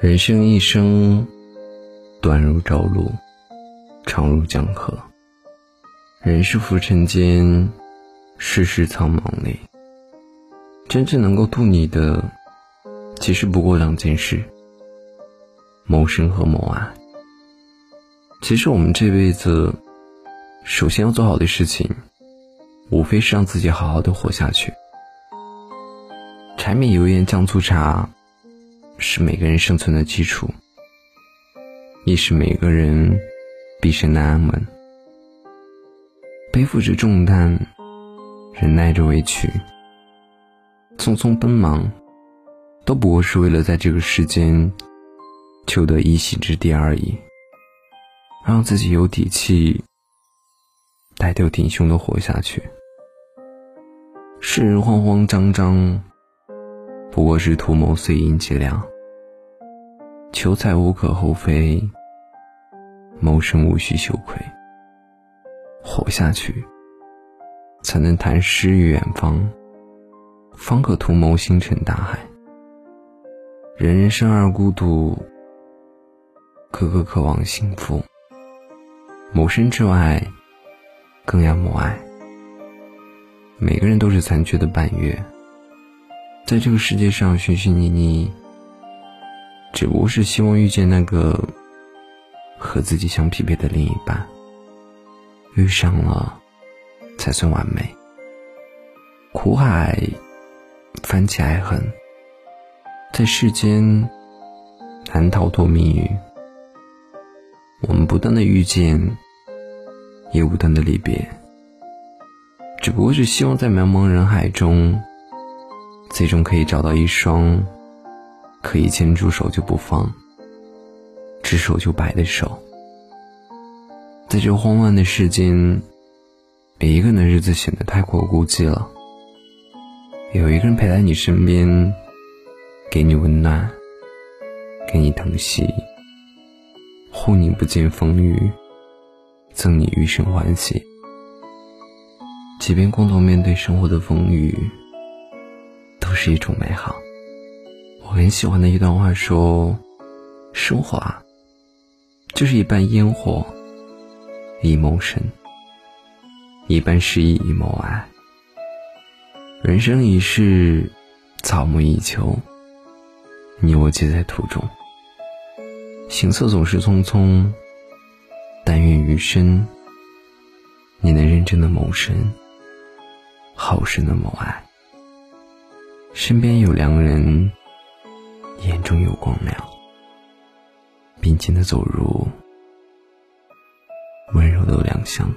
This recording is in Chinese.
人生一生，短如朝露，长如江河。人是浮尘间，世事苍茫里，真正能够渡你的，其实不过两件事：谋生和谋爱。其实我们这辈子，首先要做好的事情，无非是让自己好好的活下去。柴米油盐酱醋茶。是每个人生存的基础，亦是每个人毕生的安稳。背负着重担，忍耐着委屈，匆匆奔忙，都不过是为了在这个世间求得一席之地而已。让自己有底气，带头挺胸的活下去。世人慌慌张张。不过是图谋碎银几两，求财无可厚非，谋生无需羞愧。活下去，才能谈诗与远方，方可图谋星辰大海。人人生而孤独，个个渴望幸福。谋生之外，更要母爱。每个人都是残缺的半月。在这个世界上寻寻觅觅，只不过是希望遇见那个和自己相匹配的另一半。遇上了，才算完美。苦海翻起爱恨，在世间难逃脱命运。我们不断的遇见，也不断的离别，只不过是希望在茫茫人海中。最终可以找到一双可以牵住手就不放、执手就白的手。在这慌乱的世间，每一个人的日子显得太过孤寂了。有一个人陪在你身边，给你温暖，给你疼惜，护你不见风雨，赠你余生欢喜。即便共同面对生活的风雨。都是一种美好。我很喜欢的一段话说：“生活啊，就是一半烟火以谋生，一半诗意一谋爱。人生一世，草木一秋，你我皆在途中。行色总是匆匆，但愿余生，你能认真的谋生，好生的谋爱。”身边有良人，眼中有光亮，并肩的走入温柔的良乡。